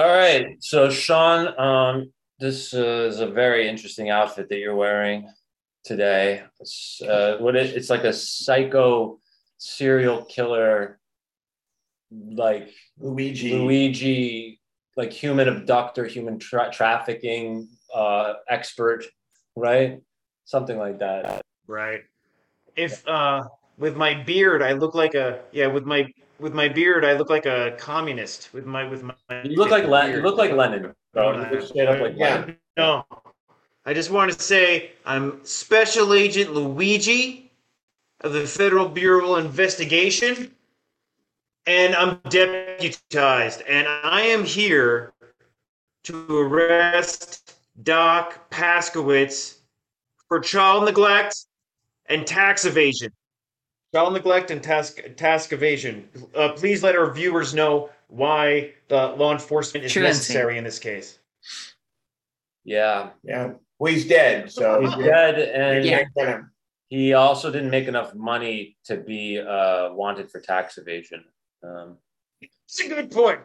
All right. So, Sean, um, this uh, is a very interesting outfit that you're wearing today. It's, uh, what it, it's like a psycho serial killer, like Luigi. Luigi, like human abductor, human tra- trafficking uh, expert, right? Something like that. Right. If uh with my beard I look like a yeah, with my with my beard I look like a communist with my with my You look like Len- you look like Lenin, bro. You Uh, look straight up like yeah. Lenin. No. I just want to say I'm Special Agent Luigi of the Federal Bureau of Investigation and I'm deputized and I am here to arrest Doc Paskowitz for child neglect and tax evasion. Child neglect and task task evasion. Uh, please let our viewers know why the law enforcement is Truancy. necessary in this case. Yeah, Yeah. Well, he's dead, so he's dead, and You can't get him. he also didn't make enough money to be uh, wanted for tax evasion. Um, It's a good point.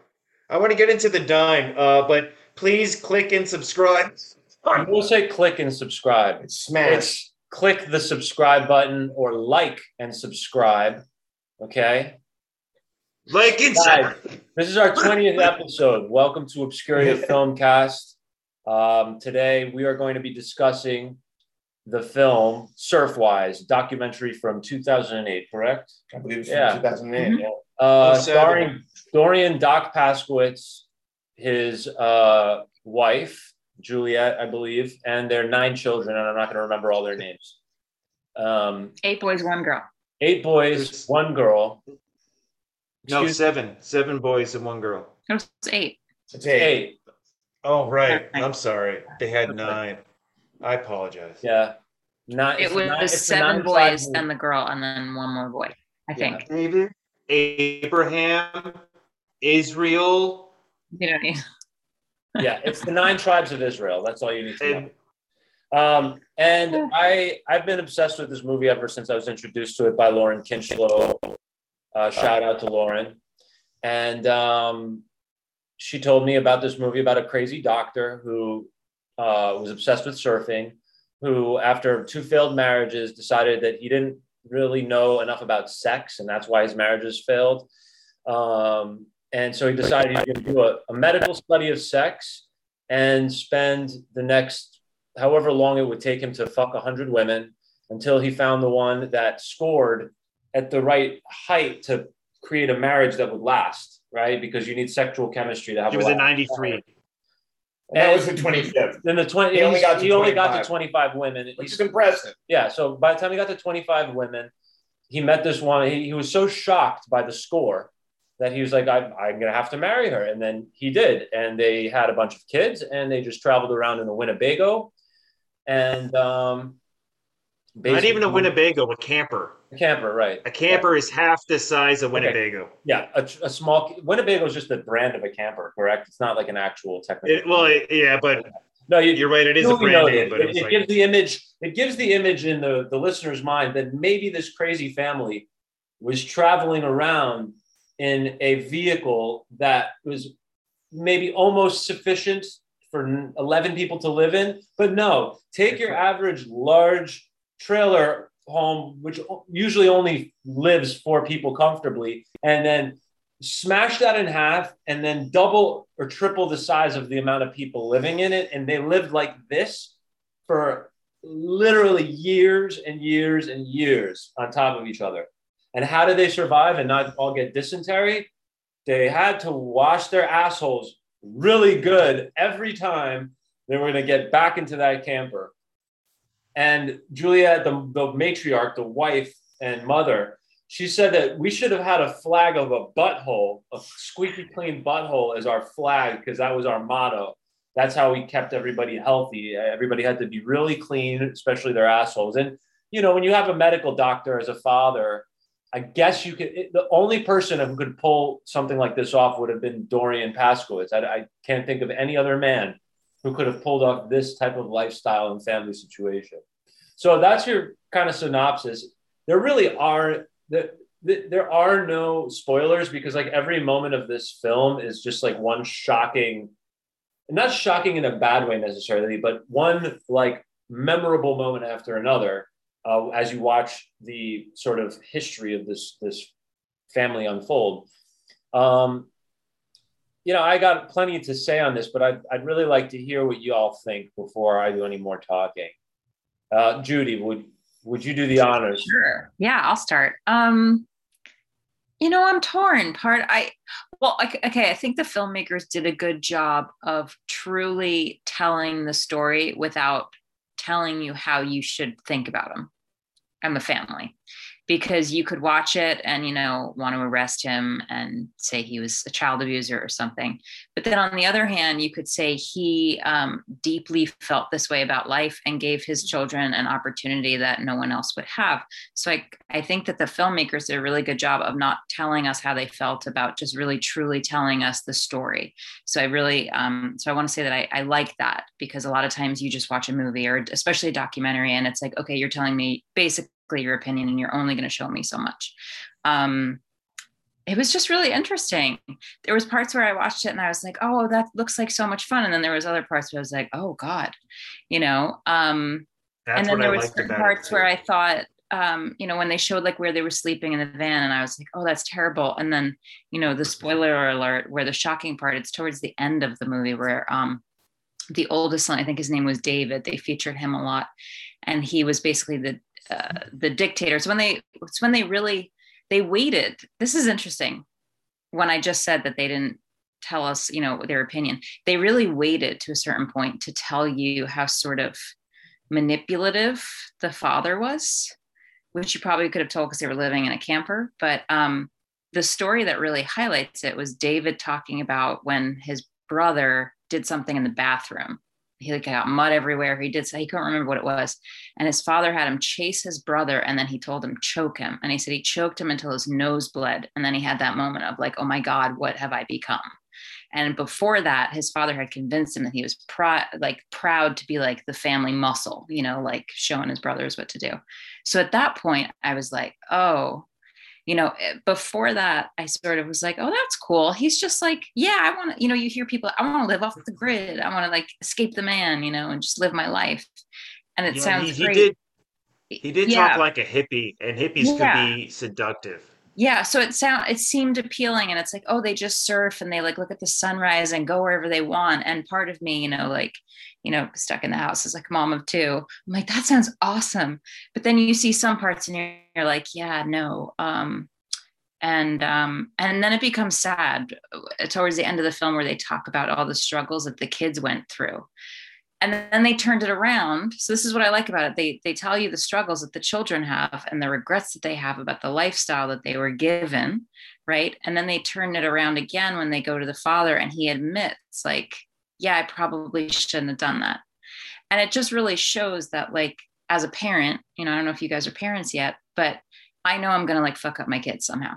I want to get into the dime, uh, but please click and subscribe. We'll say click and subscribe. It's smashed. It's click the subscribe button or like and subscribe. Okay. Like Guys, this is our 20th episode. Welcome to Obscuria Filmcast. Um, today we are going to be discussing the film Surfwise, documentary from 2008, correct? I believe it's Yeah. from 2008. Yeah. Uh, Oh, starring Dorian Doc Paskowitz, his uh, wife, Juliet, I believe, and their nine children, and I'm not going to remember all their names. Um, Eight boys, one girl. eight boys, There's- one girl. No, Excuse- seven. Seven boys and one girl. It was eight. It's eight. Eight. Oh, right. I'm sorry. They had nine. I apologize. Yeah. Not, It was not- the seven nine-tribe boys, then the girl, and then one more boy. I Yeah. think. David, Abraham, Israel, You don't need. Yeah, it's the nine tribes of Israel. That's all you need to know. and Um, and I I've been obsessed with this movie ever since I was introduced to it by Lauren Kinchlow. Uh, shout out to Lauren. And um, she told me about this movie about a crazy doctor who uh, was obsessed with surfing, who after two failed marriages decided that he didn't really know enough about sex, and that's why his marriages failed. Um, and so he decided he was going to do a, a medical study of sex and spend the next however long it would take him to fuck 100 women until he found the one that scored at the right height to create a marriage that would last, right? Because you need sexual chemistry to have he a was in last- 93. And that was the 25th, Then the 20, He only got to he only got 25. to 25 women. which He's- is impressive. yeah. So by the time he got to 25 women, he met this one. He, he was so shocked by the score that he was like, I'm, I'm going to have to marry her. And then he did. And they had a bunch of kids and they just traveled around in a Winnebago. And um, Not even a Winnebago, a camper. A camper, right. A camper is half the size of Okay. Winnebago. Yeah. A, a small Winnebago is just the brand of a camper, correct? It's not like an actual technical. It, well, it- yeah, but no, you, you're right. It is a brand name, but it, it's it like gives the image it gives the image in the, the listener's mind that maybe this crazy family was traveling around in a vehicle that was maybe almost sufficient for 11 people to live in. But no take your average large trailer home which usually only lives four people comfortably and then smash that in half and then double or triple the size of the amount of people living in it. And they lived like this for literally years and years and years on top of each other and how did they survive and not all get dysentery they had to wash their assholes really good every time they were going to get back into that camper and juliet the, the matriarch the wife and mother she said that we should have had a flag of a butthole, a squeaky clean butthole as our flag, because that was our motto. That's how we kept everybody healthy. Everybody had to be really clean, especially their assholes. And, you know, when you have a medical doctor as a father, I guess you could, it, the only person who could pull something like this off would have been Dorian Paskowitz. I, I can't think of any other man who could have pulled off this type of lifestyle and family situation. So that's your kind of synopsis. There really are the, th- there are no spoilers because like every moment of this film is just like one shocking, not shocking in a bad way necessarily, but one like memorable moment after another uh, as you watch the sort of history of this this family unfold. Um, you know, I got plenty to say on this, but I'd, I'd really like to hear what you all think before I do any more talking. Uh, Judy, would would you do the honors? Sure. Yeah, I'll start. Um, you know, I'm torn. Part I well, okay, I think the filmmakers did a good job of truly telling the story without telling you how you should think about them and the family because you could watch it and you know want to arrest him and say he was a child abuser or something. But then on the other hand you could say he um, deeply felt this way about life and gave his children an opportunity that no one else would have. So i, I think that the filmmakers did a really good job of not telling us how they felt about just really truly telling us the story. So i really um, so i want to say that I, I like that because a lot of times you just watch a movie or especially a documentary and it's like okay you're telling me basically your opinion and you're only going to show me so much. Um, it was just really interesting. There was parts where i watched it and i was like oh that looks like so much fun. And then there was other parts where i was like oh god you know? Um, and then there was certain parts it. where i thought um, you know when they showed like where they were sleeping in the van and i was like oh that's terrible. And then you know the spoiler alert where the shocking part it's towards the end of the movie where um, the oldest son i think his name was david they featured him a lot. And he was basically the uh, the dictators when they it's when they really they waited. This is interesting. When i just said that they didn't tell us you know their opinion they really waited to a certain point to tell you how sort of manipulative the father was which you probably could have told because they were living in a camper. But um the story that really highlights it was david talking about when his brother did something in the bathroom he like got mud everywhere. He did so he couldn't remember what it was. And his father had him chase his brother and then he told him choke him. And he said he choked him until his nose bled. And then he had that moment of like, oh my God, what have I become? And before that, his father had convinced him that he was like proud to be like the family muscle, you know, like showing his brothers what to do. So at that point, I was like, oh, you know, eh, before that, I sort of was like, oh, that's cool. He's just like, yeah, I want to, you know, you hear people, I want to live off the grid. I want to like escape the man, you know, and just live my life. And it Yeah, sounds he, he great. did he did Yeah. talk like a hippie and hippies Yeah. could be seductive yeah so it sound it seemed appealing and it's like oh they just surf and they like look at the sunrise and go wherever they want and part of me you know like you know stuck in the house is like mom of two. I'm like that sounds awesome. But then you see some parts and you're, you're like yeah no um and um and then it becomes sad uh, towards the end of the film where they talk about all the struggles that the kids went through. And then they turned it around. So this is what i like about it. They they tell you the struggles that the children have and the regrets that they have about the lifestyle that they were given right? And then they turn it around again when they go to the father and he admits like yeah i probably shouldn't have done that. And it just really shows that like as a parent you know i don't know if you guys are parents yet but i know i'm gonna like fuck up my kids somehow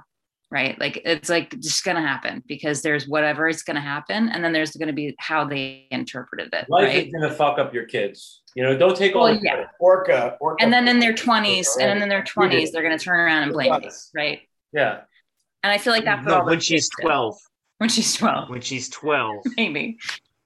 right? Like it's like just gonna happen because there's whatever it's gonna happen and then there's gonna be how they interpreted it Life right? is gonna fuck up your kids. You know, don't take all Well, the yeah. Orca, orca. and then in their 20s and then in their 20s they're going to turn around and blame me right? Yeah. and i feel like that's what no, when she's kids did. 12 when she's 12 when she's 12 maybe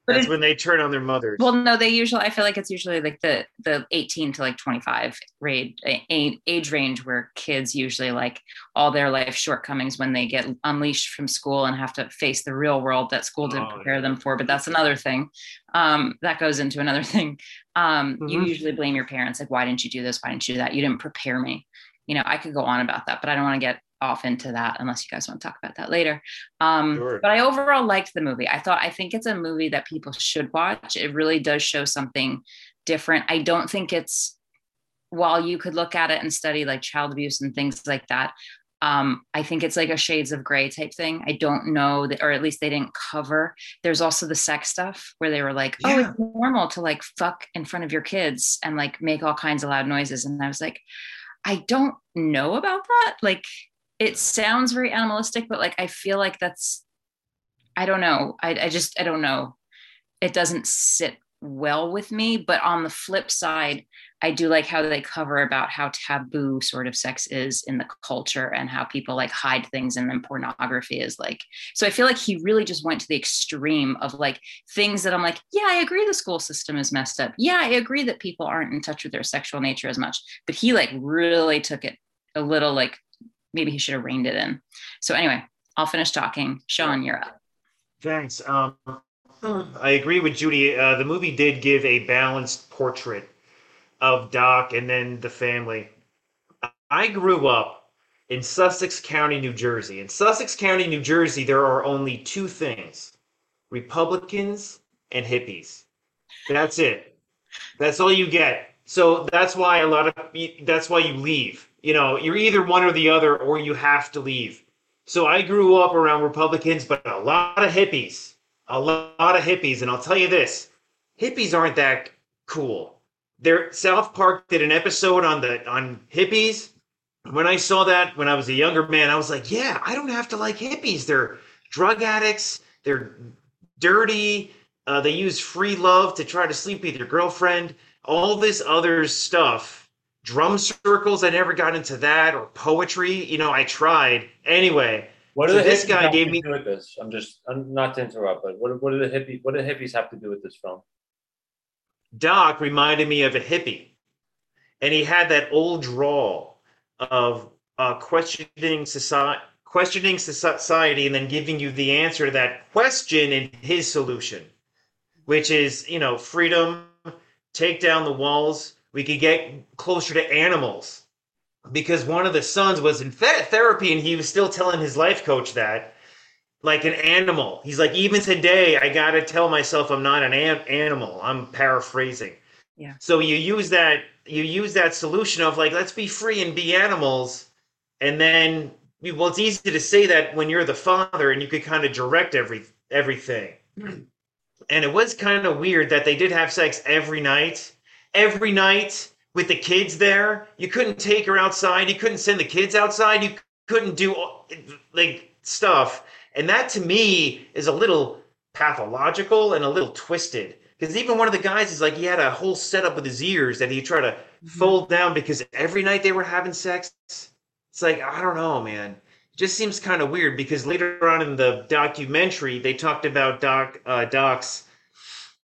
But that's when they turn on their mothers. Well no they usually i feel like it's usually like the the 18 to like 25 age, age range where kids usually like all their life shortcomings when they get unleashed from school and have to face the real world that school didn't Oh, prepare yeah. them for. But that's another thing. Um, that goes into another thing. Um, you Mhm. usually blame your parents like why didn't you do this? Why didn't you do that? You didn't prepare me. You know i could go on about that but i don't want to get off into that unless you guys want to talk about that later um, Sure. but i overall liked the movie i thought i think it's a movie that people should watch it really does show something different i don't think it's while you could look at it and study like child abuse and things like that um, I think it's like a shades of gray type thing. I don't know that, or at least they didn't cover. There's also the sex stuff where they were like, oh, it's normal to like fuck in front of your kids and like make all kinds of loud noises. And I was like, I don't know about that. Like, it sounds very animalistic, but like, I feel like that's, I don't know. I, I just, I don't know. It doesn't sit well with me. But on the flip side, I do like how they cover about how taboo sort of sex is in the culture and how people like hide things and then pornography is like. So I feel like he really just went to the extreme of like things that I'm like, yeah, I agree the school system is messed up. Yeah, I agree that people aren't in touch with their sexual nature as much. But he like really took it a little like maybe he should have reined it in. So anyway, I'll finish talking. Sean, you're up. Thanks. Um, I agree with Judy. Uh, the movie did give a balanced portrait of Doc and then the family. I grew up in Sussex County, New Jersey. In Sussex County, New Jersey, there are only two things Republicans and hippies. That's it. That's all you get. So that's why a lot of that's why you leave. You know, you're either one or the other, or you have to leave. So I grew up around Republicans, but a lot of hippies, a lot of hippies, and I'll tell you this: hippies aren't that cool there South Park did an episode on the on hippies. When I saw that when I was a younger man, I was like, yeah, I don't have to like hippies. They're drug addicts. They're dirty. Uh, they use free love to try to sleep with your girlfriend. All this other stuff. Drum circles. I never got into that or poetry. You know, I tried anyway. What do So this guy gave me- with this? I'm just, I'm not to interrupt, but what, what do the hippie, what do hippies have to do with this film? Doc reminded me of a hippie, and he had that old drawl of uh, questioning society, questioning society, and then giving you the answer to that question in his solution, which is you know freedom, take down the walls. We could get closer to animals, because one of the sons was in therapy, and he was still telling his life coach that like an animal. He's like, even today, I got to tell myself I'm not an an- animal. I'm paraphrasing. Yeah. So you use that you use that solution of like, let's be free and be animals, and then well, it's easy to say that when you're the father and you could kind of direct every everything. Hmm. And it was kind of weird that they did have sex every night, every night with the kids there. You couldn't take her outside. You couldn't send the kids outside. You couldn't do like stuff. And that to me is a little pathological and a little twisted. Because even one of the guys is like, he had a whole setup with his ears that he tried to fold down because every night they were having sex. It's like, I don't know, man. It just seems kind of weird because later on in the documentary, they talked about Doc uh, Doc's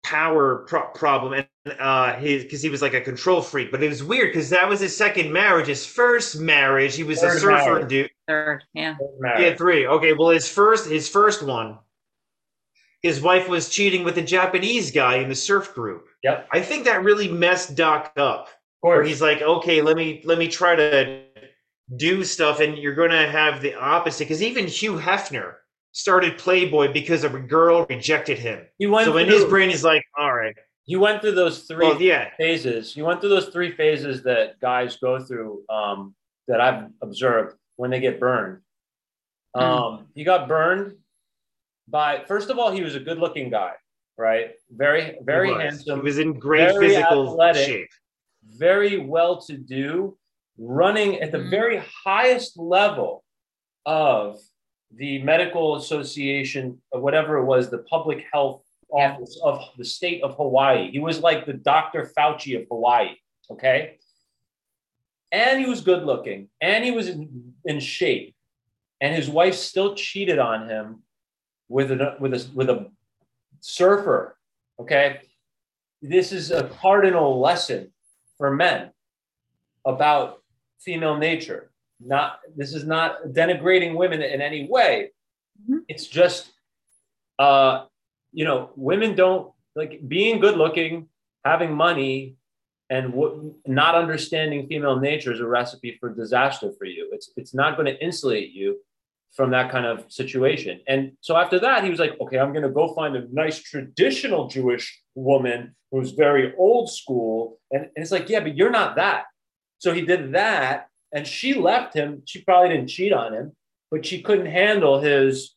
power pro- problem and uh his because he was like a control freak but it was weird because that was his second marriage his first marriage he was a Third surfer marriage. dude Third, yeah. yeah, three. Okay, well, his first his first one, his wife was cheating with a Japanese guy in the surf group. Yep. I think that really messed Doc up. Of Where he's like, okay, let me let me try to do stuff, and you're going to have the opposite. Because even Hugh Hefner started Playboy because a girl rejected him. He went So in his brain, he's like, all he went through those three well, yeah, phases. He went through those three phases that guys go through um, that I've observed when they get burned. Mm. Um, He got burned by, first of all, he was a good looking guy, right? Very, very he handsome, He was in great physical athletic. shape. very well to do, running at the Mhm. very highest level of the medical association, whatever it was, the public health. Office of the state of Hawaii. He was like the Dr. Fauci of Hawaii. Okay. And he was good looking and he was in, in shape. And his wife still cheated on him with a, with a, with a surfer. Okay. This is a cardinal lesson for men about female nature. Not this is not denigrating women in any way. Mhm. It's just uh you know, women don't like being good looking, having money, and w- not understanding female nature is a recipe for disaster for you. It's it's not going to insulate you from that kind of situation. And so after that, he was like, okay, I'm going to go find a nice traditional Jewish woman who's very old school. And, and it's like, yeah, but you're not that. So he did that, and she left him. She probably didn't cheat on him, but she couldn't handle his.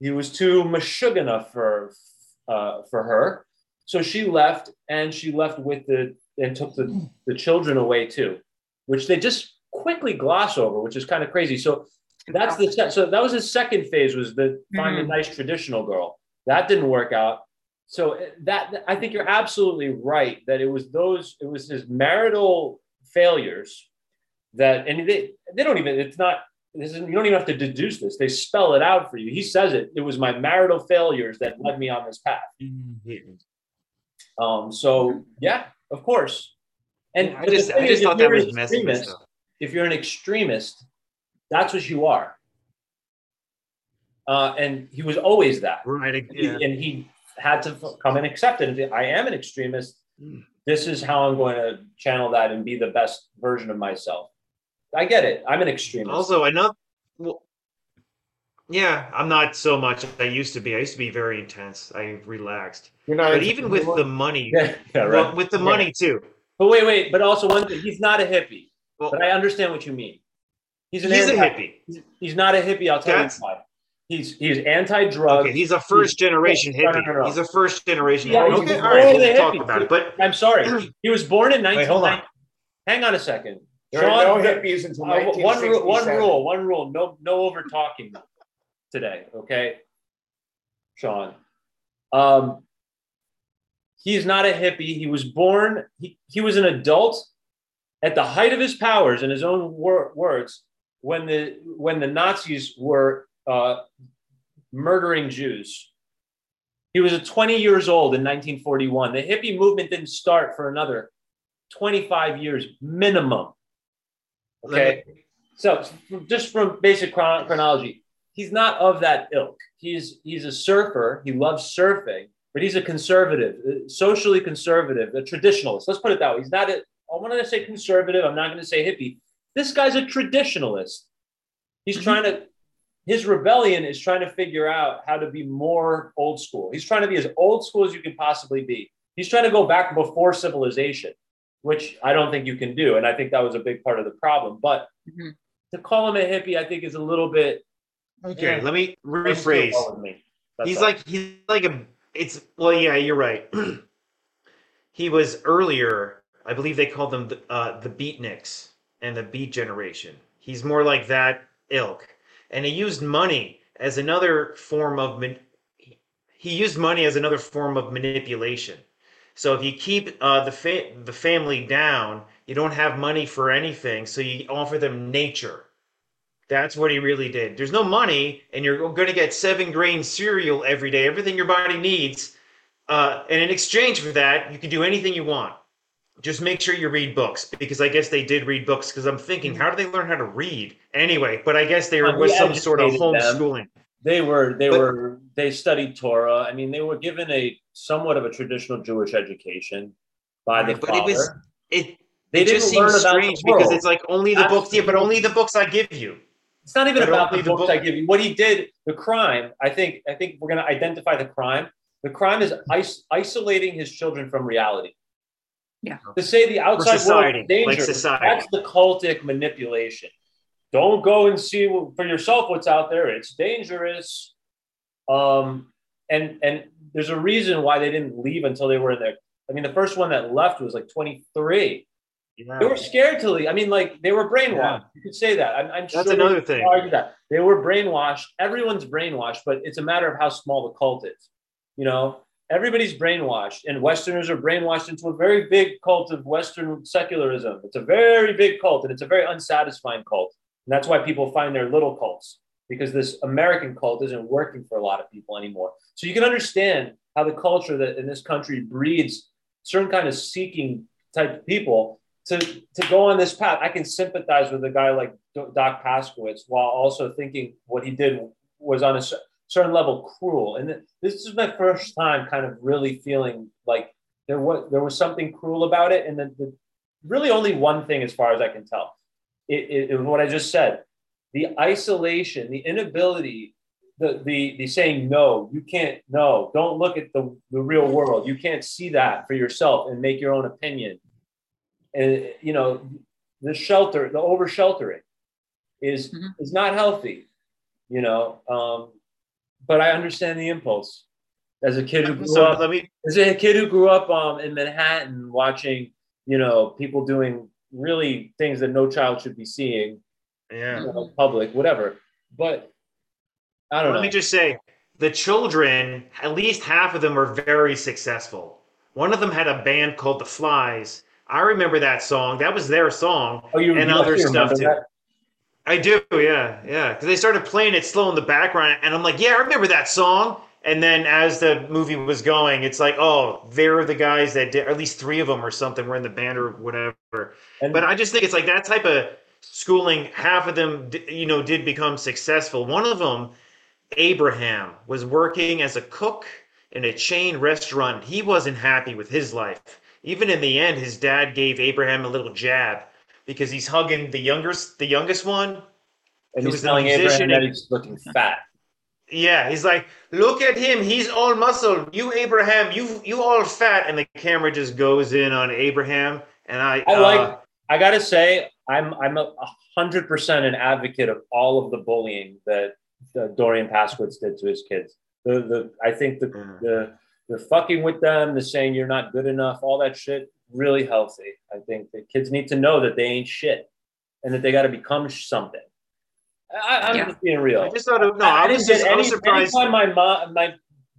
He was too mashugana for uh, for her, so she left, and she left with the and took the the children away too, which they just quickly gloss over, which is kind of crazy. So that's the se- so that was his second phase was the find a Mhm. nice traditional girl that didn't work out. so that I think you're absolutely right that it was those it was his marital failures that and they they don't even it's not this is, you don't even have to deduce this they spell it out for you he says it it was my marital failures that led me on this path um so yeah of course and I just I just thought that was an messy. extremist- if you're an extremist that's what you are uh, and he was always that Right. Yeah. and he had to come and accept it. I am an extremist. Mm. This is how I'm going to channel that and be the best version of myself. I get it. I'm an extremist. Also, I know. Well, yeah, I'm not so much. I used to be. I used to be very intense. I relaxed, You're not but even with the money, yeah, yeah, well, with the Yeah. money too. But wait, wait. But also one thing, he's not a hippie. Well, But I understand what you mean. He's an he's a hippie. He's, he's not a hippie. I'll tell That's- you why. He's he's anti-drug. Okay, he's a first generation No, no, hippie. no, no. He's a first generation. Yeah, hippie. he's Okay, more all right, than a we'll talk about it. But I'm sorry. He was born in 1990. Wait, hold on. Hang on a second. There are no hippies until Uh, one rule, one rule, one rule. No, no over talking today. Okay, Sean. Um, he's not a hippie. He was born. He he was an adult at the height of his powers, in his own wor- words, when the when the Nazis were uh, murdering Jews. He was 20 years old in 1941. The hippie movement didn't start for another 25 years minimum. Okay. So just from basic chron- chronology, he's not of that ilk. He's he's a surfer. He loves surfing, but he's a conservative, uh, socially conservative, a traditionalist. Let's put it that way. He's not a. I want to say conservative. I'm not going to say hippie. This guy's a traditionalist. He's Mhm. trying to. His rebellion is trying to figure out how to be more old school. He's trying to be as old school as you can possibly be. He's trying to go back before civilization, which I don't think you can do. And I think that was a big part of the problem. But Mhm. to call him a hippie, I think is a little bit okay, Yeah. let me rephrase. me. He's all. like he's like a it's well yeah you're right he was earlier i believe they called them the, uh, the beatniks and the beat generation he's more like that ilk and he used money as another form of man- he used money as another form of manipulation so if you keep uh, the fa- the family down you don't have money for anything so you offer them nature that's what he really did. There's no money, and you're going to get seven grain cereal every day, everything your body needs. Uh, and in exchange for that, you can do anything you want. Just make sure you read books, because I guess they did read books. Because I'm thinking, how do they learn how to read anyway? But I guess there Uh, we was some sort of homeschooling. them. Homeschooling. they were they But- were they studied Torah. I mean, they were given a somewhat of a traditional Jewish education by the Right, but father. it was it. they it just didn't learn seems about strange because it's like only the books, yeah, but only the books I give you. It's not even But about the the books book- I give you. What he did, the crime. I think. I think we're going to identify the crime. The crime is is- isolating his children from reality. Yeah. To say the outside society, world is dangerous, like society. that's the cultic manipulation. Don't go and see for yourself what's out there. It's dangerous. Um, and and there's a reason why they didn't leave until they were in there. I mean, the first one that left was like 23. They were scared to leave. I mean, like they were brainwashed. Yeah. You could say that. I'm, I'm That's sure another thing. Argue that they were brainwashed. Everyone's brainwashed, but it's a matter of how small the cult is. You know, everybody's brainwashed, and Westerners are brainwashed into a very big cult of Western secularism. It's a very big cult, and it's a very unsatisfying cult. And that's why people find their little cults because this American cult isn't working for a lot of people anymore. So you can understand how the culture that in this country breeds certain kind of seeking type of people to to go on this path. I can sympathize with a guy like Doc Paskowitz while also thinking what he did was on a certain level cruel. And this is my first time kind of really feeling like there was there was something cruel about it, and the, the really only one thing, as far as I can tell, it, it, it was what I just said: the isolation, the inability. The, the, the saying no you can't no don't look at the, the real world you can't see that for yourself and make your own opinion and you know the shelter the over sheltering is Mhm. is not healthy you know um but i understand the impulse as a kid who grew So up let me as a kid who grew up um in manhattan watching you know people doing really things that no child should be seeing yeah. you know, public whatever but i don't know. Let know me just say, the children, at least half of them were very successful. One of them had a band called The Flies. I remember that song. That was their song. Oh, you and other stuff remember too. that? I do, yeah, yeah. Because they started playing it slow in the background, and I'm like, yeah, I remember that song. And then as the movie was going, it's like, oh, they're the guys that did, at least three of them or something were in the band or whatever. And But I just think it's like that type of schooling. Half of them, you know, did become successful. One of them, Abraham, was working as a cook in a chain restaurant. He wasn't happy with his life. Even in the end, his dad gave Abraham a little jab because he's hugging the youngest, the youngest one. and He he's was telling Abraham that he's looking fat. Yeah, he's like, look at him, he's all muscle. You Abraham, you you all fat, and the camera just goes in on Abraham. And I, I uh, like. I gotta say, I'm I'm a hundred percent an advocate of all of the bullying that uh, Dorian Paskowitz did to his kids. The the I think the Mhm. the the fucking with them, the saying you're not good enough, all that shit, really healthy. I think that kids need to know that they ain't shit, and that they got to become something. I, I'm Yeah. just being real. I just thought, of, no, I, didn't was just, get I was any- surprised. Anytime my mom, my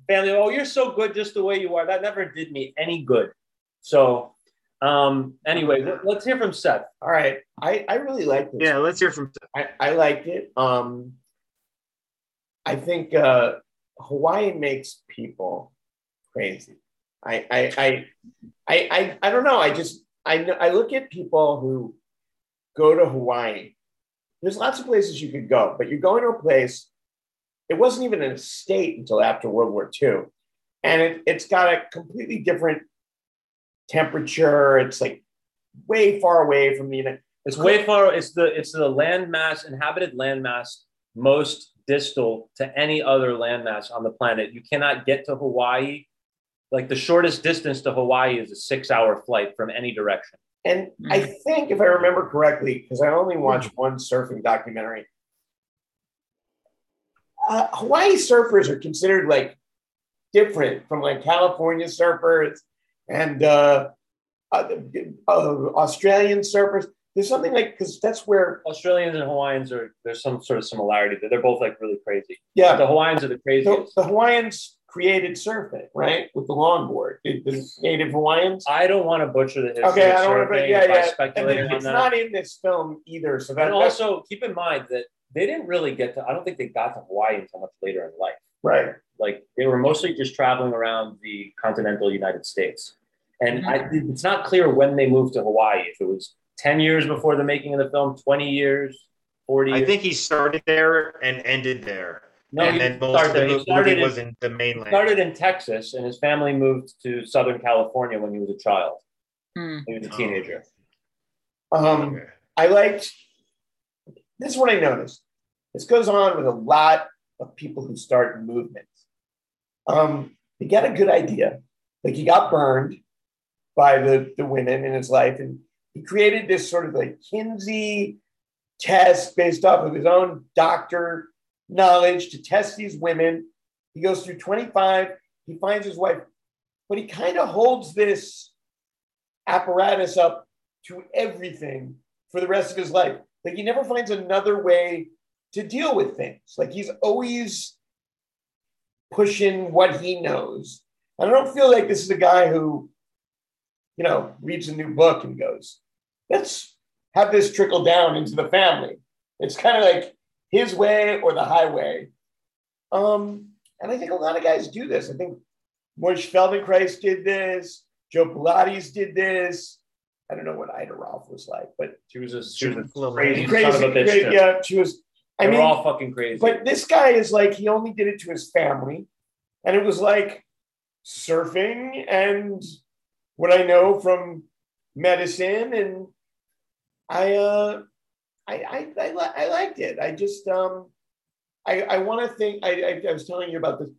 family, oh, you're so good just the way you are. That never did me any good. So, um, anyway, let- let's hear from Seth. All right. I, I really like this. Yeah, let's hear from. I, I liked it. Um, I think uh, Hawaii makes people crazy. I I, I I I I don't know. I just I know I look at people who go to Hawaii. There's lots of places you could go, but you're going to a place. It wasn't even a state until after World War II, and it, it's got a completely different temperature. It's like way far away from the United. It's way far. It's the it's the landmass, inhabited landmass, most distal to any other landmass on the planet. You cannot get to Hawaii. Like the shortest distance to Hawaii is a six-hour flight from any direction. And I think, if I remember correctly, because I only watched one surfing documentary, uh, Hawaii surfers are considered like different from like California surfers and uh, uh, uh, Australian surfers. There's something like because that's where Australians and Hawaiians are there's some sort of similarity. there. They're both like really crazy. yeah The Hawaiians are the the, craziest. the Hawaiians created surfing right with the longboard. The, the native Hawaiians. I don't want to butcher the history. Okay, of I don't want to, surfing yeah, I yeah. And speculate on it's that. not in this film either. So that, and that's also keep in mind that they didn't really get to. I don't think they got to Hawaii until much later in life. right. Like they were mostly just traveling around the continental United States, and mm-hmm. I, it's not clear when they moved to Hawaii. If it was ten years before the making of the film, twenty years, forty. I think he started there and ended there. No, and he then most started, of the he movie started in- was in the mainland. started in Texas, and his family moved to Southern California when he was a child. Mm. He was a teenager. Um, Okay. I liked this is what I noticed. This goes on with a lot of people who start movements. Um, he got a good idea. Like he got burned by the, the women in his life, and he created this sort of like Kinsey test based off of his own doctor knowledge to test these women. He goes through 25, he finds his wife, but he kind of holds this apparatus up to everything for the rest of his life. Like he never finds another way to deal with things. Like he's always pushing what he knows. And I don't feel like this is a guy who, you know, reads a new book and goes, let's have this trickle down into the family. It's kind of like his way or the highway. Um, and I think a lot of guys do this. I think Moish Feldenkrais did this. Joe Pilates did this. I don't know what Ida Rolf was like, but She was a, she was a crazy, crazy. son of a bitch. great- yeah, she was. I they mean, were all fucking crazy. but this guy is like he only did it to his family, and it was like surfing and what I know from medicine, and I uh, I I I, li- I liked it. I just um, I I want to think. I, I I was telling you about this.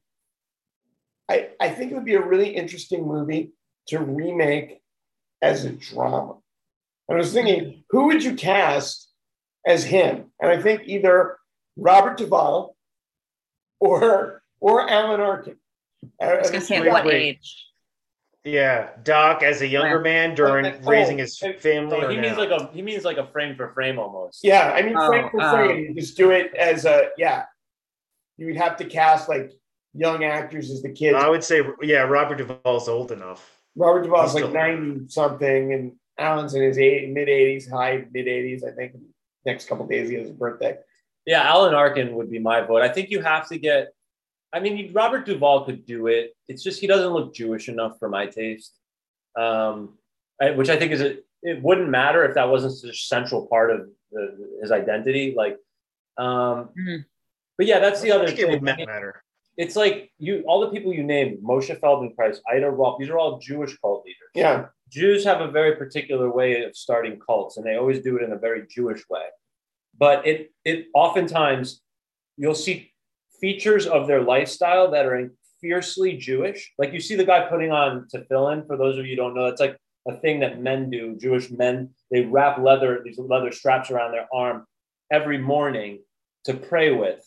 I I think it would be a really interesting movie to remake as a drama. And I was thinking, who would you cast as him? And I think either Robert Duvall or or Alan Arkin. I was gonna say, what age? Yeah, Doc as a younger man during Oh, raising his oh, family. Oh, he means now? like a he means like a frame for frame almost. Yeah, I mean Oh, frame for oh. frame, just do it as a yeah. You would have to cast like young actors as the kids. I would say, yeah, Robert Duvall's old enough. Robert Duvall's He's like still- 90 something, and Alan's in his eight, mid 80s, high mid 80s. I think next couple days he has a birthday. Yeah, Alan Arkin would be my vote. I think you have to get. I mean, Robert Duvall could do it. It's just he doesn't look Jewish enough for my taste, um, I, which I think is a. It wouldn't matter if that wasn't such a central part of the, his identity. Like, um, Mhm. but yeah, that's the other think it would matter. it's like you, all the people you named, Moshe Feldenkrais, Ida Rolf. These are all Jewish cult leaders. Yeah. Jews have a very particular way of starting cults, and they always do it in a very Jewish way. But it it oftentimes you'll see features of their lifestyle that are fiercely Jewish. Like you see the guy putting on tefillin. For those of you who don't know, it's like a thing that men do. Jewish men they wrap leather these leather straps around their arm every morning to pray with.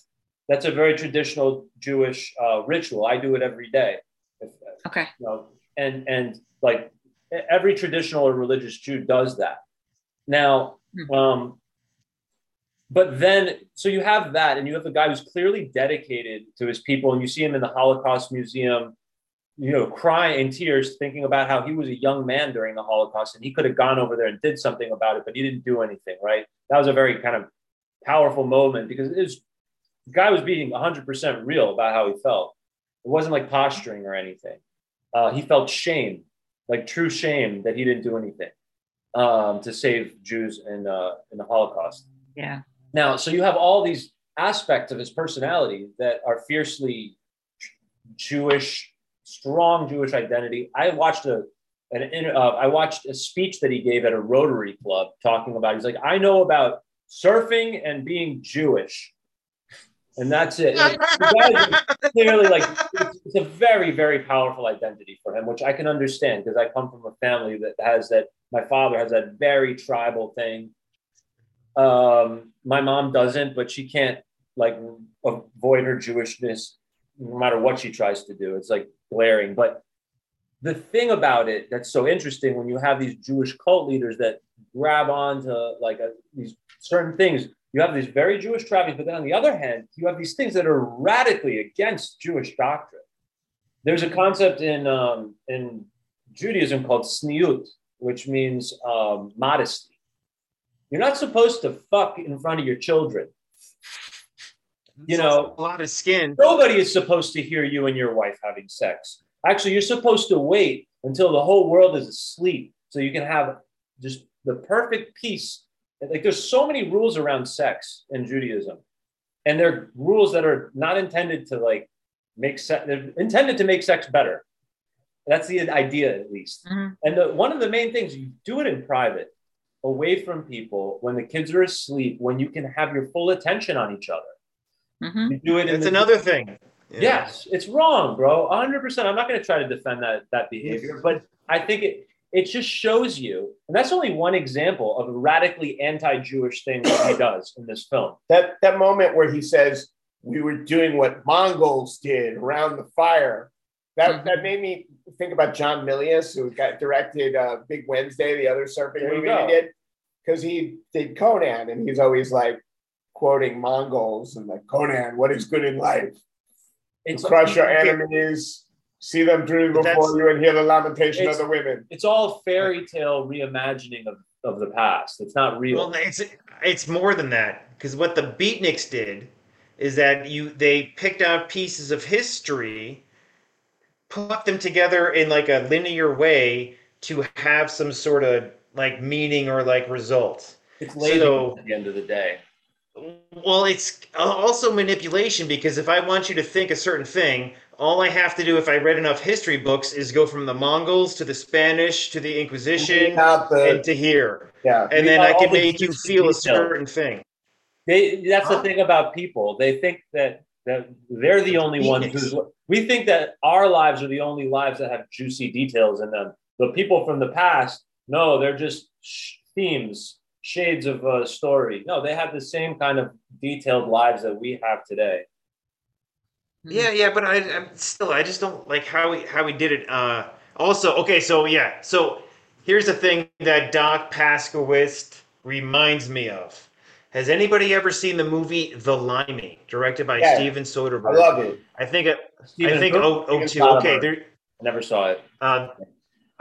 That's a very traditional Jewish uh, ritual. I do it every day. Okay. you know, and and like every traditional or religious Jew does that. Now, Hmm. um, but then so you have that, and you have a guy who's clearly dedicated to his people, and you see him in the Holocaust Museum, you know, crying in tears, thinking about how he was a young man during the Holocaust, and he could have gone over there and did something about it, but he didn't do anything. Right? That was a very kind of powerful moment because it was the guy was being 100% real about how he felt. It wasn't like posturing or anything. Uh, he felt shame, like true shame that he didn't do anything um, to save Jews in, uh, in the Holocaust. Yeah. Now, so you have all these aspects of his personality that are fiercely Jewish, strong Jewish identity. I watched a an uh, I watched a speech that he gave at a Rotary Club talking about. He's like, I know about surfing and being Jewish, and that's it. Clearly, like, it's, it's a very, very powerful identity for him, which I can understand because I come from a family that has that. My father has that very tribal thing. Um, my mom doesn't, but she can't like avoid her Jewishness no matter what she tries to do. It's like glaring. But the thing about it that's so interesting when you have these Jewish cult leaders that grab onto like a, these certain things, you have these very Jewish trappings, but then on the other hand, you have these things that are radically against Jewish doctrine. There's a concept in um, in Judaism called tzniut, which means um, modesty. You're not supposed to fuck in front of your children. You know, a lot of skin. Nobody is supposed to hear you and your wife having sex. Actually, you're supposed to wait until the whole world is asleep so you can have just the perfect peace. Like there's so many rules around sex in Judaism, and they're rules that are not intended to like make sex. They're intended to make sex better. That's the idea, at least. Mhm. And the, one of the main things you do it in private, away from people, when the kids are asleep, when you can have your full attention on each other. hmm You do it. in That's the- another thing. Yeah. Yes, it's wrong, bro. 100%. I'm not going to try to defend that that behavior, but I think it it just shows you, and that's only one example of a radically anti-Jewish thing that he does in this film. That that moment where he says we were doing what Mongols did around the fire. That Mhm. that made me think about John Milius, who got directed uh, Big Wednesday, the other surfing There movie he did, because he did Conan, and he's always like quoting Mongols and like Conan, what is good in life? It's to crush your enemies, see them through But before you, and hear the lamentation of the women. It's all fairy tale reimagining of, of the past. It's not real. Well, it's it's more than that because what the Beatniks did is that you they picked out pieces of history, put them together in like a linear way to have some sort of like meaning or like results. it's lazy so- at the end of the day. Well, it's also manipulation because if I want you to think a certain thing, all I have to do if I read enough history books is go from the Mongols to the Spanish to the Inquisition the and to here, yeah. and then I can make you feel a certain thing. They that's Huh? the thing about people. They think that that they're the only ones who's we think that our lives are the only lives that have juicy details in them. But people from the past, no, they're just sh- themes, shades of a story. No, they have the same kind of detailed lives that we have today. Yeah, yeah, but I, I'm still, I just don't like how we how we did it. Uh, also, okay, so yeah, so here's the thing that Doc Paskowitz reminds me of. Has anybody ever seen the movie The Limey, directed by Yeah. Steven I Soderbergh? love it. I think it, I think Soderbergh? oh, oh Steven two. Okay, there. I never saw it. Uh,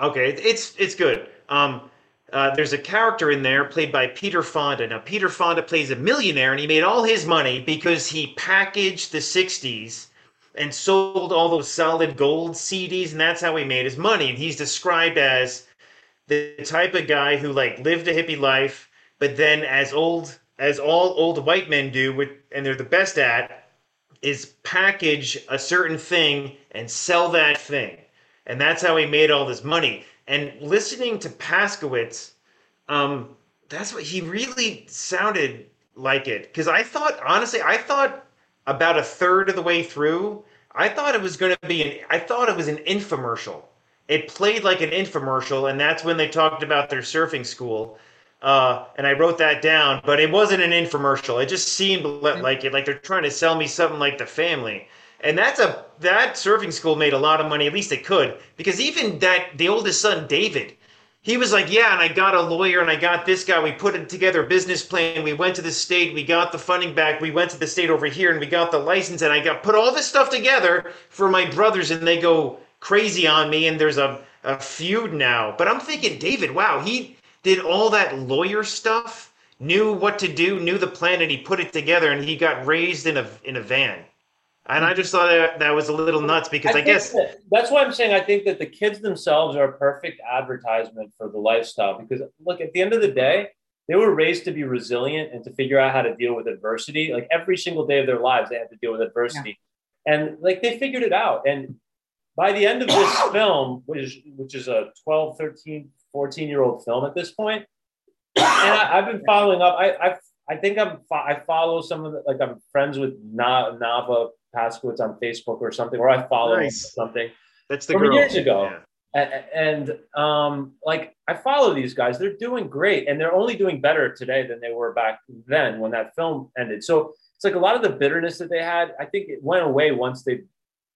okay, it's it's good. Um, uh, there's a character in there played by Peter Fonda. Now, Peter Fonda plays a millionaire, and he made all his money because he packaged the '60s and sold all those solid gold CDs, and that's how he made his money. And he's described as the type of guy who like lived a hippie life, but then as old as all old white men do, with and they're the best at, is package a certain thing and sell that thing. And that's how he made all this money. And listening to Paskowitz, um, that's what he really sounded like it. Because I thought, honestly, I thought about a third of the way through, I thought it was going to be an, I thought it was an infomercial. It played like an infomercial, and that's when they talked about their surfing school. Uh, and I wrote that down, but it wasn't an infomercial. It just seemed like it, like they're trying to sell me something like the family. And that's a that surfing school made a lot of money. At least it could, because even that the oldest son, David, he was like, yeah, and I got a lawyer and I got this guy. We put together a business plan. We went to the state. We got the funding back. We went to the state over here and we got the license. And I got put all this stuff together for my brothers, and they go crazy on me. And there's a, a feud now. But I'm thinking, David, wow, he did all that lawyer stuff, knew what to do, knew the plan, and he put it together. And he got raised in a in a van. And I just thought that, that was a little nuts because I, think guess that- that's why I'm saying I think that the kids themselves are a perfect advertisement for the lifestyle because look at the end of the day they were raised to be resilient and to figure out how to deal with adversity. Like every single day of their lives they had to deal with adversity. And like they figured it out. And by the end of this film which, which is a 12 13 14 year old film at this point and I, I've been following up. I, I I think I'm I follow some of the like I'm friends with Na, Nava Paskowitz on Facebook or something, or I follow him or Nice. something. that's the from girl. years ago. Yeah. A- And um, like I follow these guys, they're doing great, and they're only doing better today than they were back then when that film ended. So it's like a lot of the bitterness that they had, I think it went away once they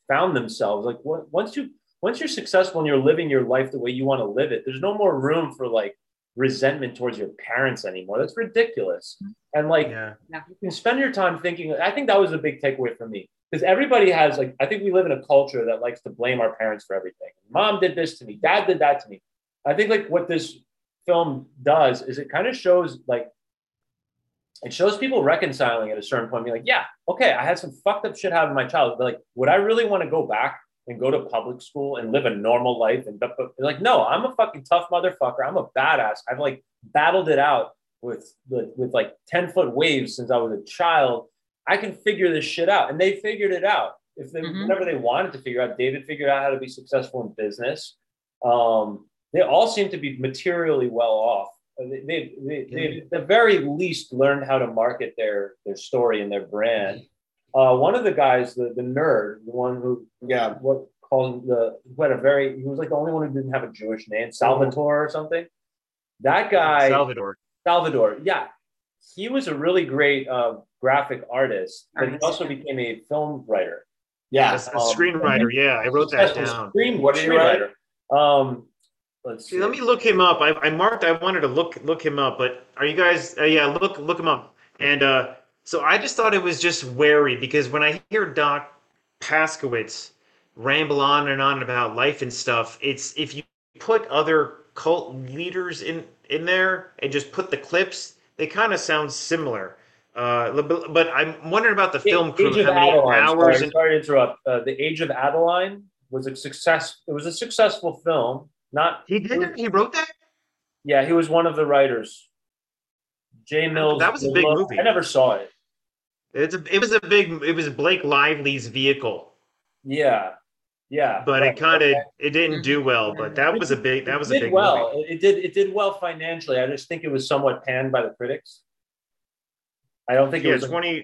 found themselves. Like once you once you're successful and you're living your life the way you want to live it, there's no more room for like resentment towards your parents anymore. That's ridiculous. And like Yeah. you can spend your time thinking. I think that was a big takeaway for me because everybody has like I think we live in a culture that likes to blame our parents for everything. Mom did this to me. Dad did that to me. I think like what this film does is it kind of shows like it shows people reconciling at a certain point, being like, yeah, okay, I had some fucked up shit happen in my childhood, but like, would I really want to go back and go to public school and live a normal life? And like, no, I'm a fucking tough motherfucker. I'm a badass. I've like battled it out with with, with like 10 foot waves since I was a child. I can figure this shit out. And they figured it out. If they, Mhm. whatever they wanted to figure out, David figured out how to be successful in business. Um, they all seem to be materially well off. They, they, they, they at the very least learned how to market their their story and their brand. Uh, one of the guys, the, the nerd, the one who Yeah. what called the who had a very he was like the only one who didn't have a Jewish name, Salvatore or something. That guy, Salvador. Salvador, yeah, he was a really great uh, graphic artist, but he also became a film writer. Yeah. A Um, screenwriter, yeah, I wrote that down. Screen, What did screenwriter. Um, let's see. See, let me look him up. I, I marked. I wanted to look look him up, but are you guys? Uh, yeah, look look him up. And uh, so I just thought it was just wary because when I hear Doc Paskowitz ramble on and on about life and stuff, it's if you put other cult leaders in in there and just put the clips, they kind of sound similar. Uh, but, I'm wondering about the film crew. Age of How many Adeline. hours? Sorry, and- sorry to interrupt. Uh, the Age of Adaline was a success. It was a successful film. Not he did. it? He wrote that. yeah, he was one of the writers. Jay Mills. That was a big movie. I never saw it. It's a, it was a big. It was Blake Lively's vehicle. Yeah, yeah. but Right. it kind of it didn't do well. But that was a big that was it a did big well. movie. It did. It did well financially. I just think it was somewhat panned by the critics. I don't think it was. 20,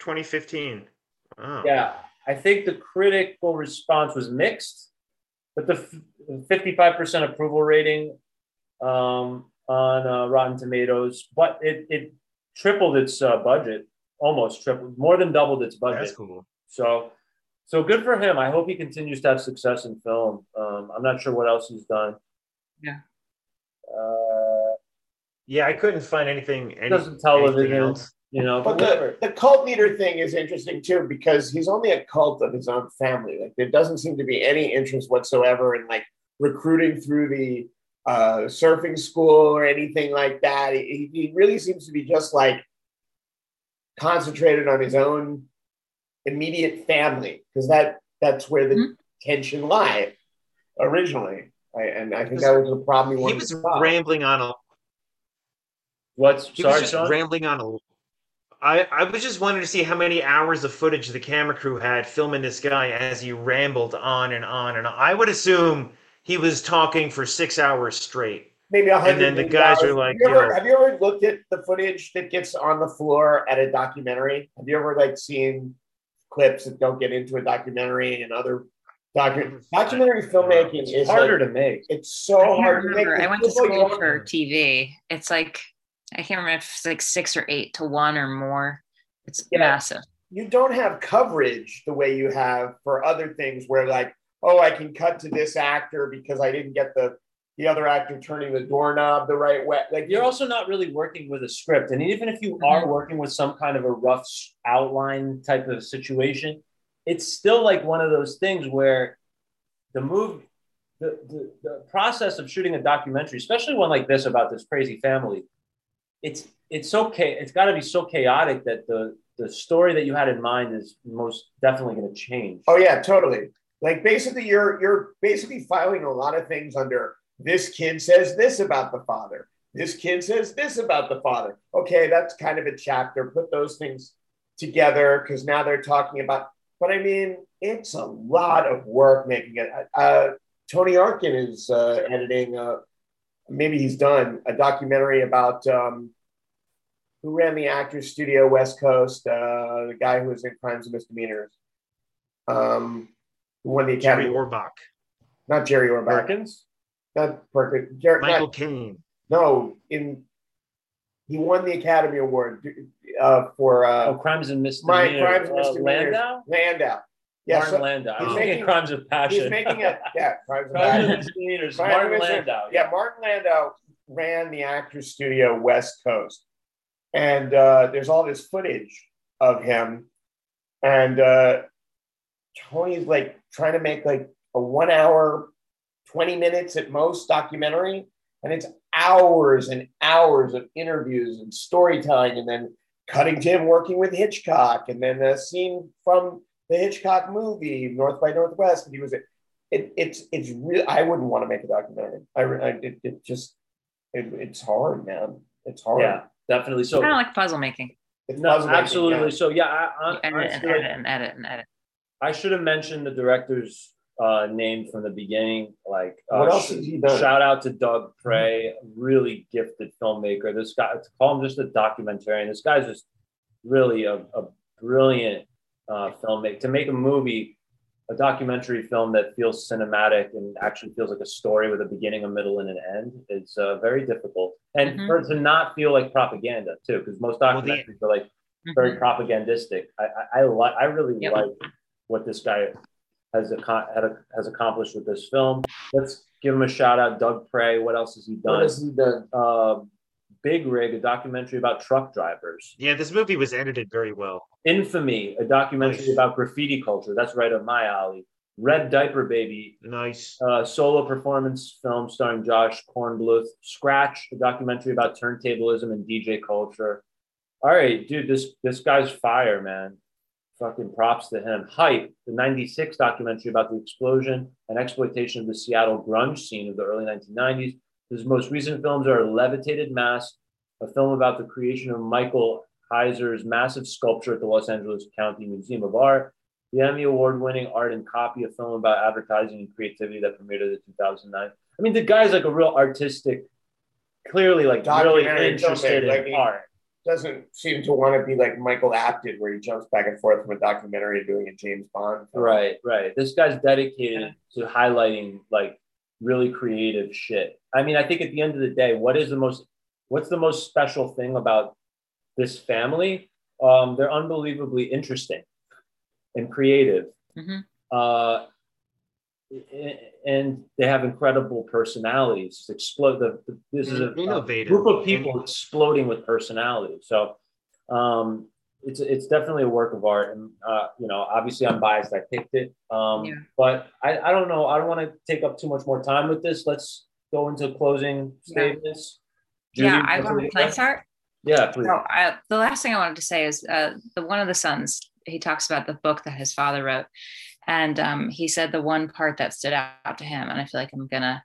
2015. Wow. Yeah, I think the critical response was mixed, but the fifty-five percent approval rating um, on uh, Rotten Tomatoes, but it it tripled its uh, budget, almost tripled, more than doubled its budget. that's cool. So, so good for him. I hope he continues to have success in film. Um, I'm not sure what else he's done. Yeah. Uh, Yeah, I couldn't find anything. Any, doesn't television. anything else. You know, But but the, the cult leader thing is interesting too because he's only a cult of his own family. Like there doesn't seem to be any interest whatsoever in like recruiting through the uh, surfing school or anything like that. He, he really seems to be just like concentrated on his own immediate family because that that's where the Mhm. tension lied originally. I, and I think that was the problem he He was to rambling on a What's He sorry, was just Sean? rambling on a. I, I was just wanting to see how many hours of footage the camera crew had filming this guy as he rambled on and on and on. I would assume he was talking for six hours straight. maybe a hundred. And then the million guys are like, have you, ever, have you ever looked at the footage that gets on the floor at a documentary? Have you ever like seen clips that don't get into a documentary and other docu- documentary filmmaking It's is harder like, to make. it's so I can't hard to make. I went to school for TV. It's like I can't remember if it's like six or eight to one or more. It's Yeah. massive. you don't have coverage the way you have for other things where like oh i can cut to this actor because i didn't get the the other actor turning the doorknob the right way like You're also not really working with a script, and even if you mm-hmm. are working with some kind of a rough outline type of situation, it's still like one of those things where the move, the, the, the process of shooting a documentary, especially one like this about this crazy family, it's it's okay. It's got to be so chaotic that the the story that you had in mind is most definitely going to change. oh yeah totally like basically you're you're basically filing a lot of things under this kid says this about the father this kid says this about the father okay that's kind of a chapter put those things together because now they're talking about but i mean it's a lot of work making it uh, tony arkin is uh, editing uh, maybe he's done a documentary about um, who ran the actors studio west coast uh, the guy who was in crimes and misdemeanors um, who won the Academy. Jerry academy Orbach, not jerry orbach Perkins, not Perkins. Jer- not- Michael Caine. no, in he won the Academy Award uh, for oh, uh, crimes and my misdemeanors. crimes and Uh, misdemeanors. Landau, Landau. Yeah, Martin so Landau. He's was thinking making- crimes of passion. he's making a yeah crimes and crimes and misdemeanors. Martin and Misdemeanors. Landau. Yeah, Martin Landau ran the Actors Studio West Coast, and uh, there's all this footage of him, and uh, Tony's like trying to make like a one hour, twenty minutes at most documentary, and it's hours and hours of interviews and storytelling, and then cutting to him working with Hitchcock, and then a scene from the Hitchcock movie North by Northwest, and he was it, it's it's real. I wouldn't want to make a documentary. I, I it, it just it, it's hard, man. It's hard. Yeah, definitely. So kind of like puzzle making. No, puzzle making, absolutely. yeah. So yeah, I, I, You edit and edit and edit and edit. I should have mentioned the director's uh, name from the beginning. Like, uh, What else sh- has he done? Shout out to Doug Pray, really gifted filmmaker. This guy, to call him just a documentarian. This guy's just really a, a brilliant uh, filmmaker. To make a movie, a documentary film that feels cinematic and actually feels like a story with a beginning, a middle, and an end, it's uh, very difficult. And Mhm. for it to not feel like propaganda too, because most Well, the- documentaries are like very Mhm. propagandistic. I I, I like I really Yep. like what this guy has ac- had a, has accomplished with this film. Let's give him a shout out, Doug Pray. What else has he What done? has he done? Uh, Big Rig, a documentary about truck drivers. Yeah, this movie was edited very well. Infamy, a documentary Nice. about graffiti culture. That's right up my alley. Red Diaper Baby, Nice. uh, solo performance film starring Josh Kornbluth. Scratch, a documentary about turntablism and DJ culture. All right, dude, this this guy's fire, man. Fucking props to him. Hype, the '96 documentary about the explosion and exploitation of the Seattle grunge scene of the early 1990s. His most recent films are Levitated Mass, a film about the creation of Michael Heizer's massive sculpture at the Los Angeles County Museum of Art, the Emmy Award winning Art and Copy, a film about advertising and creativity that premiered in 2009. I mean, the guy's like a real artistic, clearly like really Documentary interested filmmaker, in like art. Doesn't seem to want to be like Michael Apted, where he jumps back and forth from a documentary to doing a James Bond. film. Right, right. This guy's dedicated to highlighting like really creative shit. I mean, I think at the end of the day, what is the most what's the most special thing about this family? Um, they're unbelievably interesting and creative. Mhm. Uh, and they have incredible personalities. Just explode the, the- this is a, a group of people exploding with personality. So Um, it's it's definitely a work of art, and uh, you know, obviously, I'm biased. I picked it, um, Yeah. but I, I don't know. I don't want to take up too much more time with this. Let's go into closing statements. yeah, I want to. I start? Yeah, please. So I, the last thing I wanted to say is uh, the one of the sons. He talks about the book that his father wrote, and um, he said the one part that stood out to him, and I feel like I'm gonna.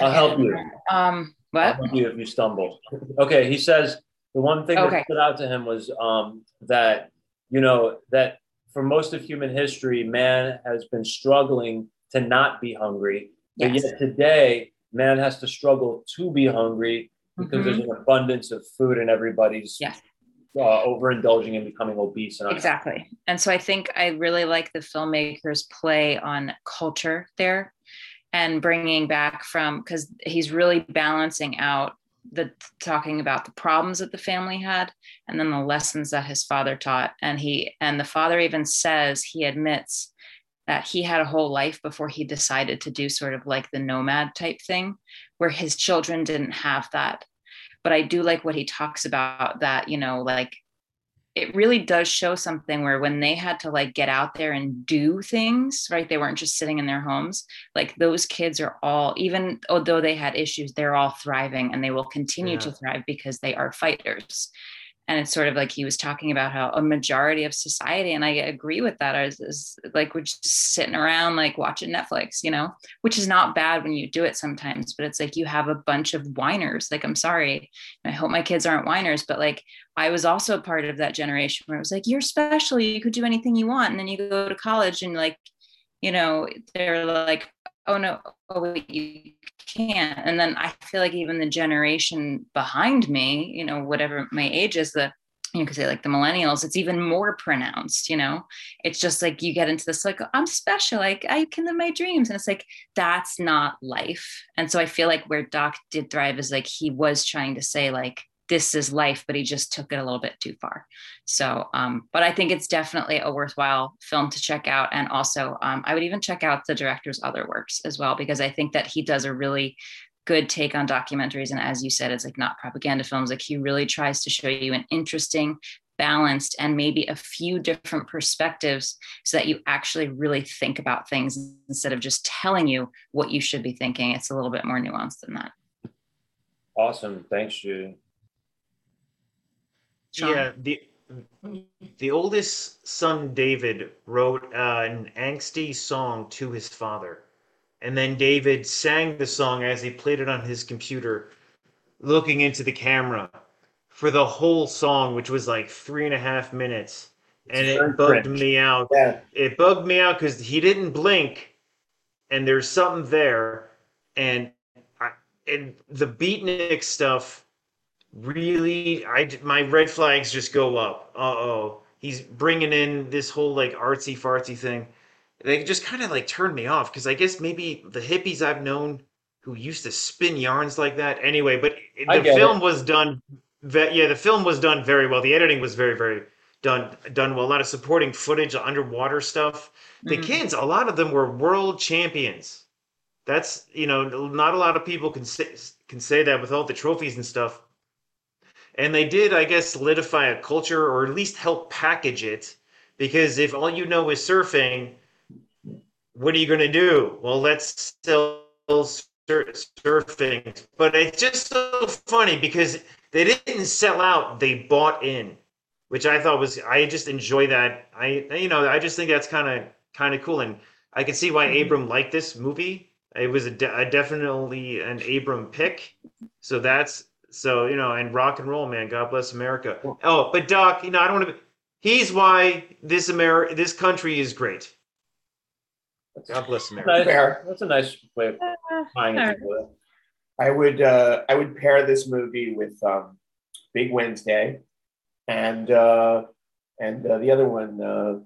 I'll help you. Um, I'll what? help you if you stumble. Okay, he says the one thing Okay. that stood out to him was um, that you know that for most of human history, man has been struggling to not be hungry, but Yes. yet today, man has to struggle to be hungry because Mhm. there's an abundance of food and everybody's Yes. uh, overindulging and becoming obese. And Exactly. And so I think I really like the filmmaker's play on culture there and bringing back from because he's really balancing out the talking about the problems that the family had and then the lessons that his father taught. And he and the father even says he admits that he had a whole life before he decided to do sort of like the nomad type thing where his children didn't have that. But i do like what he talks about that you know like it really does show something where when they had to like get out there and do things right they weren't just sitting in their homes like those kids are all even although they had issues they're all thriving and they will continue to thrive because they are fighters and it's sort of like he was talking about how a majority of society and i agree with that is, is like we're just sitting around like watching netflix you know which is not bad when you do it sometimes but it's like you have a bunch of whiners like i'm sorry i hope my kids aren't whiners but like I was also a part of that generation where it was like, you're special, you could do anything you want. And then you go to college and like, you know, they're like, oh no, oh wait, you can't. And then I feel like even the generation behind me, you know, whatever my age is, the you could say like the millennials, it's even more pronounced, you know. It's just like you get into this like, I'm special, like I can live my dreams. And it's like, that's not life. And so I feel like where Doc did thrive is like he was trying to say, like, this is life, but he just took it a little bit too far. So, um, but I think it's definitely a worthwhile film to check out. And also, um, I would even check out the director's other works as well, because I think that he does a really good take on documentaries. And as you said, it's like not propaganda films. Like he really tries to show you an interesting, balanced, and maybe a few different perspectives so that you actually really think about things instead of just telling you what you should be thinking. It's a little bit more nuanced than that. Awesome. Thanks, Judy. Sean? Yeah, the the oldest son David wrote uh, an angsty song to his father, and then David sang the song as he played it on his computer, looking into the camera for the whole song, which was like three and a half minutes, and It's very it bugged cringe. me out. Yeah. It bugged me out because he didn't blink, and there's something there, and I, and the beatnik stuff really i my red flags just go up. Uh-oh. He's bringing in this whole like artsy fartsy thing. They just kind of like turned me off because i guess maybe the hippies i've known who used to spin yarns like that anyway but the film was done yeah the film was done very well. The editing was very very done done well. A lot of supporting footage underwater stuff. The Mhm. kids a lot of them were world champions. That's you know not a lot of people can say can say that with all the trophies and stuff and they did i guess solidify a culture or at least help package it. Because if all you know is surfing what are you going to do? Well let's sell sur- surfing. But it's just so funny because they didn't sell out they bought in which i thought was i just enjoy that. I you know i just think that's kind of kind of cool. And i can see why Mhm. abram liked this movie. It was a, de- a definitely an abram pick. So that's so you know, and rock and roll, man. God bless America. Oh, but Doc, you know, I don't want to. He's why this America, this country is great. God bless America. Nice. That's a nice way of tying it I would uh, I would pair this movie with um, Big Wednesday, and uh, and uh, the other one, uh,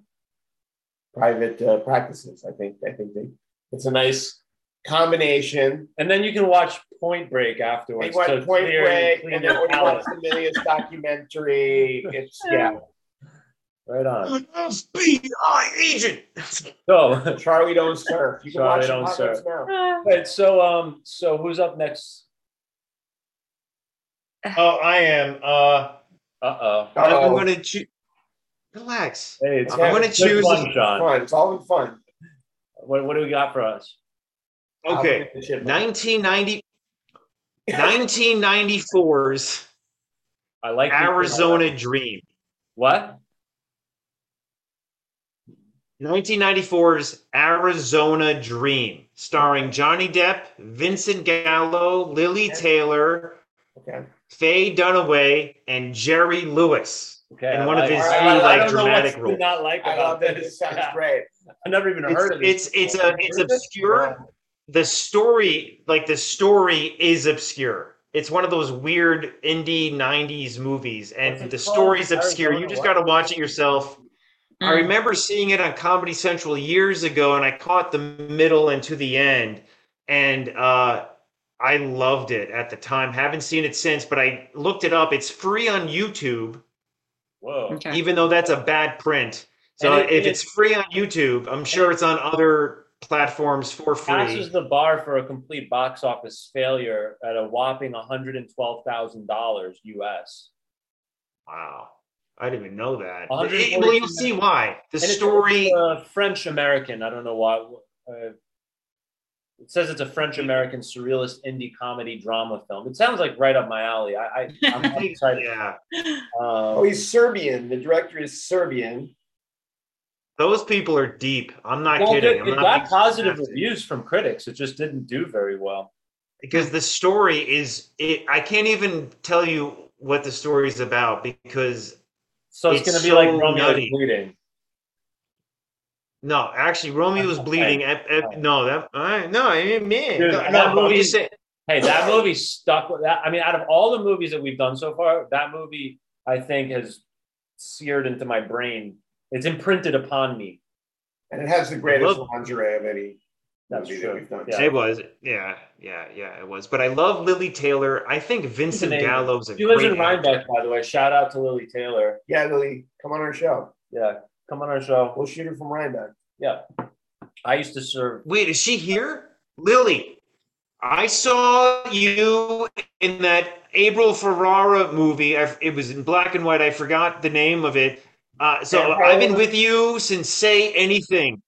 Private uh, Practices. I think I think they, it's a nice combination. And then you can watch Point Break They afterwards. watch to Point clear- Break, clean and then when you watch the Milius documentary, it's yeah. Right on. FBI agent. So, Charlie don't surf. You can Charlie watch Don't Apocalypse Surf. now. right, so um, so who's up next? Oh, I am. Uh, Uh oh. I'm going to choose. Relax. Hey, it's I'm gonna choose- Fun, Sean. Fun. It's all in fun. What, what do we got for us? Okay. Alvin and 1990, 1994's I like Arizona Dream. What? 1994's Arizona Dream, starring Johnny Depp, Vincent Gallo, Lili Taylor, Okay. Faye Dunaway, and Jerry Lewis. Okay. In I one of his I- few, I like, don't know dramatic what roles. Not like I love that. this. This sounds Yeah. great. I never even It's heard of this. it's, it's a it's Heard this? obscure. The story, like the story, is obscure. It's one of those weird indie '90s movies, and the story's obscure. You just got to watch it yourself. I Mm. remember seeing it on Comedy Central years ago, and I caught the middle and to the end, and uh, I loved it at the time. Haven't seen it since, but I looked it up. It's free on YouTube, Whoa. Okay. even though that's a bad print. So it- if it- it's free on YouTube, I'm sure it's on other platforms for free. Passes free. the bar for a complete box office failure at a whopping $112,000 US. Wow, I didn't even know that. 142 Well, you'll see why. The And story. uh, French American. I don't know why. Uh, it says it's a French American surrealist indie comedy drama film. It sounds like right up my alley. I, I I'm excited. Yeah, Oh, Um, he's Serbian. The director is Serbian. Those people are deep. I'm not well, kidding. it, it got positive sarcastic. reviews from critics. It just didn't do very well. because the story is it i can't even tell you what the story is about because So it's, It's going to be so like Romeo bleeding. no actually Romeo was bleeding no that I no I mean Dude, no, that movie- saying- Hey, that movie stuck with that. I mean, out of all the movies that we've done so far, that movie I think has seared into my brain. It's imprinted upon me. And it has the greatest love- lingerie of any That's true. that we've done. Yeah. it was yeah yeah yeah it was but i love lili taylor i think vincent amazing. gallo's a She lives in. Rhinebeck, by the way. Shout out to Lili Taylor. Yeah, Lili, come on our show. Yeah, come on our show. We'll shoot her from Rhinebeck. Yeah, I used to serve. wait is she here lili i saw you in that Abel Ferrara movie. I, it was in black and white. I forgot the name of it. Uh, so Yeah, I've been with you since Say Anything.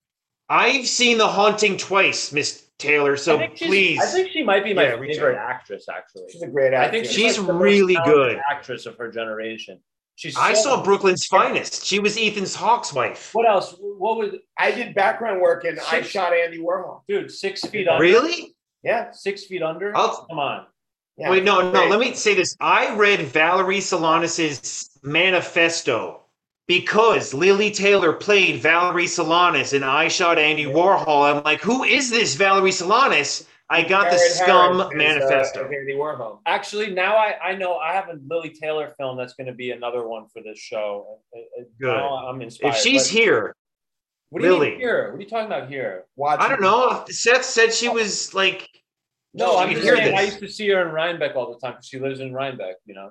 I've seen The Haunting twice, Miss Taylor. So think she's- please, I think she might be my Yeah, favorite out. actress. Actually, She's a great actress. I think she's, She's like the really talented good. actress of her generation. She's. I so- saw Brooklyn's Finest. She was Ethan Hawke's wife. What else? What was I did background work and I shot Andy Warhol. dude? Six feet under. Really? Yeah. Six feet under. I'll- Come on. yeah. Wait, no, no. Let me say this. I read Valerie Solanas' manifesto because Lili Taylor played Valerie Solanas and I shot Andy Warhol. I'm like, who is this Valerie Solanas? I got the Scum Harris is, uh, manifesto. Andy Warhol. Actually, now I, I know I have a Lili Taylor film that's going to be another one for this show. Uh, uh, Good. I'm inspired. if she's here, what do you mean here? What are you talking about here? Watch I don't know. Seth said she was like, No, I'm just saying I used to see her in Rhinebeck all the time because she lives in Rhinebeck. You know.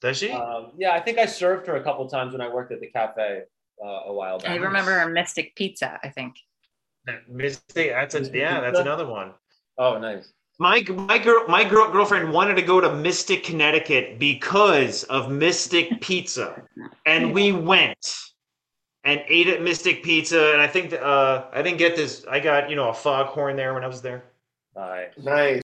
Does she? Um, yeah, I think I served her a couple times when I worked at the cafe uh, a while back. I remember her Mystic Pizza, I think. Mystic. That's a, yeah. That's another one. Oh, nice. My my girl my girl, girlfriend wanted to go to Mystic, Connecticut because of Mystic Pizza, and we went and ate at Mystic Pizza. And I think uh, I didn't get this. I got you know a foghorn there when I was there. Nice. Nice.